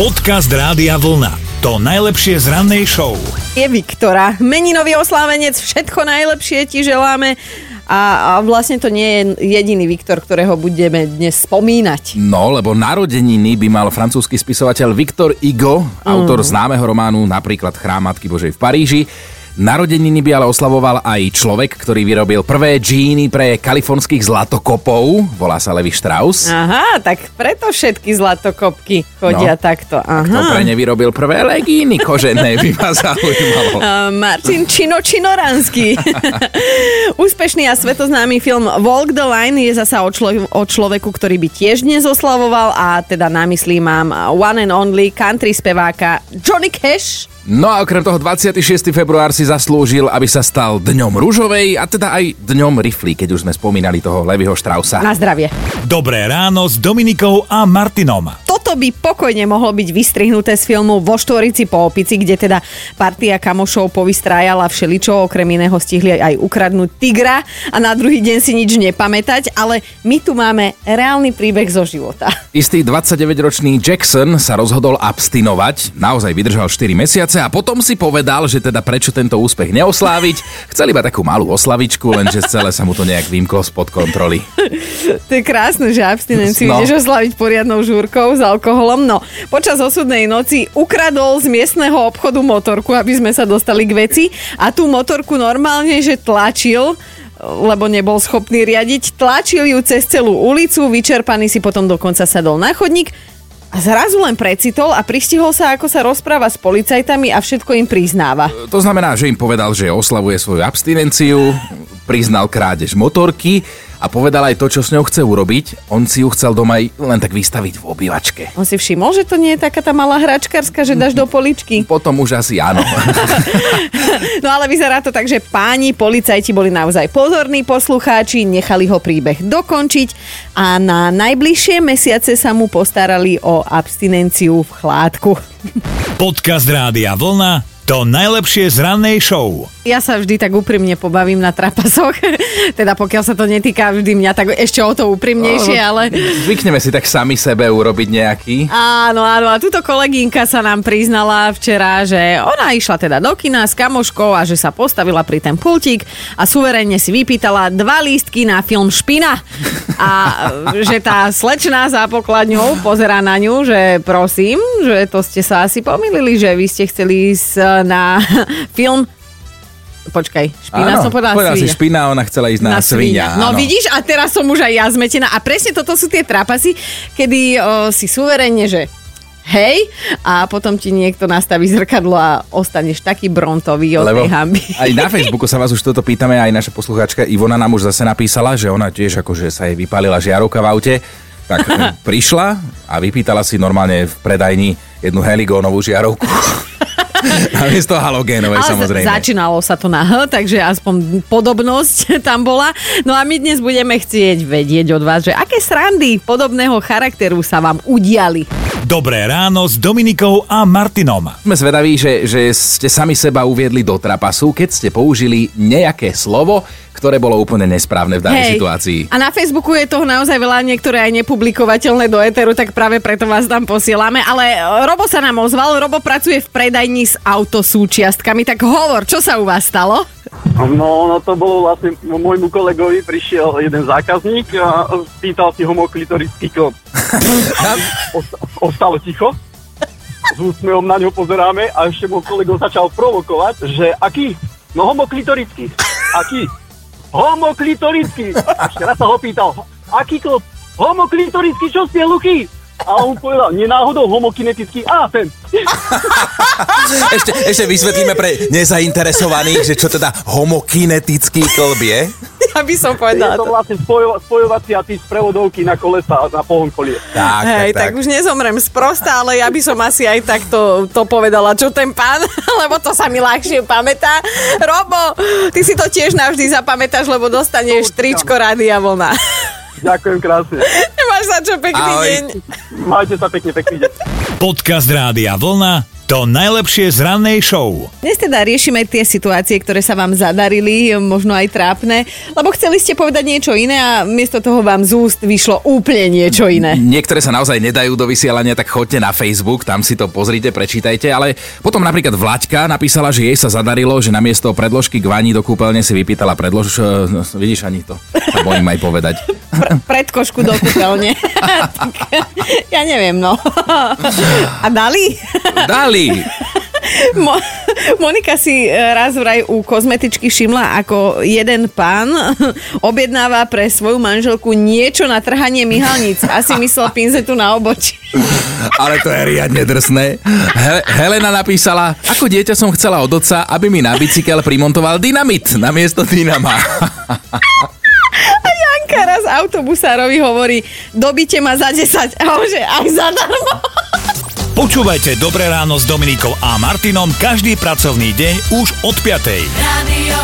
Podcast Rádia Vlna. To najlepšie z rannej show. Je Viktora, meninový oslávenec, všetko najlepšie ti želáme. A, a vlastne to nie je jediný Viktor, ktorého budeme dnes spomínať. No, lebo narodeniny by mal francúzsky spisovateľ Victor Hugo, autor známeho románu napríklad Chrám Matky Božej v Paríži. Narodeniny by ale oslavoval aj človek, ktorý vyrobil prvé džíny pre kalifornských zlatokopov. Volá sa Levi Strauss. Aha, tak preto všetky zlatokopky chodia No. takto. Kto pre Aha. ne vyrobil prvé legíny kožené, by ma zaujímalo. Uh, Martin Čino Činoranský. Úspešný a svetoznámy film Walk the Line je zasa o, člo- o človeku, ktorý by tiež dnes oslavoval a teda na mysli mám one and only country speváka Johnny Cash. No a okrem toho 26. február si zaslúžil, aby sa stal dňom rúžovej a teda aj dňom rifly, keď už sme spomínali toho Levyho Straussa. Na zdravie. Dobré ráno s Dominikou a Martinom. Toto by pokojne mohlo byť vystrihnuté z filmu Vo štvorici po opici, kde teda partia kamošov povystrájala všeličo, okrem iného stihli aj ukradnúť tigra a na druhý deň si nič nepamätať, ale my tu máme reálny príbeh zo života. Istý 29-ročný Jackson sa rozhodol abstinovať, naozaj vydržal 4 mesiace a potom si povedal, že teda prečo tento úspech neosláviť. Chcel iba takú malú oslavičku, lenže celé sa mu to nejak vymklo spod kontroly. To je krásne, že abstinenciu No. ideš oslaviť poriadnou žúrkou s alkoholom. No, počas osudnej noci ukradol z miestneho obchodu motorku, aby sme sa dostali k veci a tú motorku normálne, že tlačil lebo nebol schopný riadiť, tlačil ju cez celú ulicu, vyčerpaný si potom dokonca sadol na chodník a zrazu len precitol a pristihol sa, ako sa rozpráva s policajtami a všetko im priznáva. To znamená, že im povedal, že oslavuje svoju abstinenciu, priznal krádež motorky a povedal aj to, čo s ňou chce urobiť. On si ju chcel doma aj len tak vystaviť v obývačke. On si všimol, že to nie je taká tá malá hračkárska, že dáš do poličky. Potom už asi áno. No ale vyzerá to tak, že páni policajti boli naozaj pozorní poslucháči, nechali ho príbeh dokončiť a na najbližšie mesiace sa mu postarali o abstinenciu v chládku. Podcast Rádia Vlna. To najlepšie z rannej show. Ja sa vždy tak úprimne pobavím na trapasoch, teda pokiaľ sa to netýka vždy mňa, tak ešte o to úprimnejšie, ale... Zvykneme si tak sami sebe urobiť nejaký. Áno, áno, a túto kolegynka sa nám priznala včera, že ona išla teda do kina s kamoškou a že sa postavila pri ten pultík a suverénne si vypýtala dva lístky na film Špina. A že tá slečná za pokladňou pozera na ňu, že prosím, že to ste sa asi pomýlili, že vy ste chceli ísť na film Počkaj, špina Áno, som povedala povedala si špina, ona chcela ísť na, svinia. No áno. vidíš, a teraz som už aj ja zmetená. A presne toto sú tie trapasy, kedy o, si suverenne, že hej, a potom ti niekto nastaví zrkadlo a ostaneš taký brontový od Lebo tej hamby. aj na Facebooku sa vás už toto pýtame, aj naša poslucháčka Ivona nám už zase napísala, že ona tiež akože sa jej vypálila žiarovka v aute, tak prišla a vypýtala si normálne v predajni jednu heligónovú žiarovku. A miesto halogénovej samozrejme. za- začínalo sa to na H, takže aspoň podobnosť tam bola. No a my dnes budeme chcieť vedieť od vás, že aké srandy podobného charakteru sa vám udiali. Dobré ráno s Dominikou a Martinom. Sme zvedaví, že, že ste sami seba uviedli do trapasu, keď ste použili nejaké slovo, ktoré bolo úplne nesprávne v danej situácii. A na Facebooku je toho naozaj veľa, niektoré aj nepublikovateľné do Eteru, tak práve preto vás tam posielame. Ale e, Robo sa nám ozval, Robo pracuje v predajni s autosúčiastkami, tak hovor, čo sa u vás stalo? No, no to bolo vlastne môjmu kolegovi, prišiel jeden zákazník a pýtal si homoklitorický. Osta- Ostalo ticho. S úsmevom na ňo pozeráme a ešte môj kolego začal provokovať, že aký? No homoklitorický. Aký? Homoklitorický. Ešte raz sa ho pýtal, aký klop? Homoklitorický, čo ste hluchý? A on povedal, nenáhodou homokinetický. Á, ten. Ešte, ešte vysvetlíme pre nezainteresovaných, že čo teda homokinetický klb je. Ja by som Je povedala to to. vlastne spojo, spojovacia tí sprevodovky na kolesa a na pohon kolie. Tak, Hej, tak, tak už nezomrem sprosta, ale ja by som asi aj takto to povedala, čo ten pán, lebo to sa mi ľahšie pamätá. Robo, ty si to tiež navždy zapamätáš, lebo dostaneš tričko Rádia Vlna. Ďakujem krásne. Máš za čo pekný Ahoj. deň. Majte sa pekne, pekný deň. Podcast Rádia Vlna to najlepšie z rannej show. Dnes teda riešime tie situácie, ktoré sa vám zadarili, možno aj trápne, lebo chceli ste povedať niečo iné a miesto toho vám z úst vyšlo úplne niečo iné. Niektoré sa naozaj nedajú do vysielania, tak choďte na Facebook, tam si to pozrite, prečítajte, ale potom napríklad Vlaďka napísala, že jej sa zadarilo, že namiesto predložky k vani do kúpeľne si vypýtala predlož... No, vidíš ani to, sa bojím aj povedať. Pr- predkošku do kúpeľne. Tak, ja neviem, no. A dali? Dali! Mo- Monika si e, raz vraj u kozmetičky všimla, ako jeden pán objednáva pre svoju manželku niečo na trhanie myhalníc. Asi myslel pinzetu na obočí. Ale to je riadne drsné. He- Helena napísala, ako dieťa som chcela od otca, aby mi na bicykel primontoval dynamit namiesto dynama. Autobusárovi hovorí, dobíte ma za 10. A on že aj zadarmo. Počúvajte Dobré ráno s Dominikou a Martinom každý pracovný deň už od 5. Radio.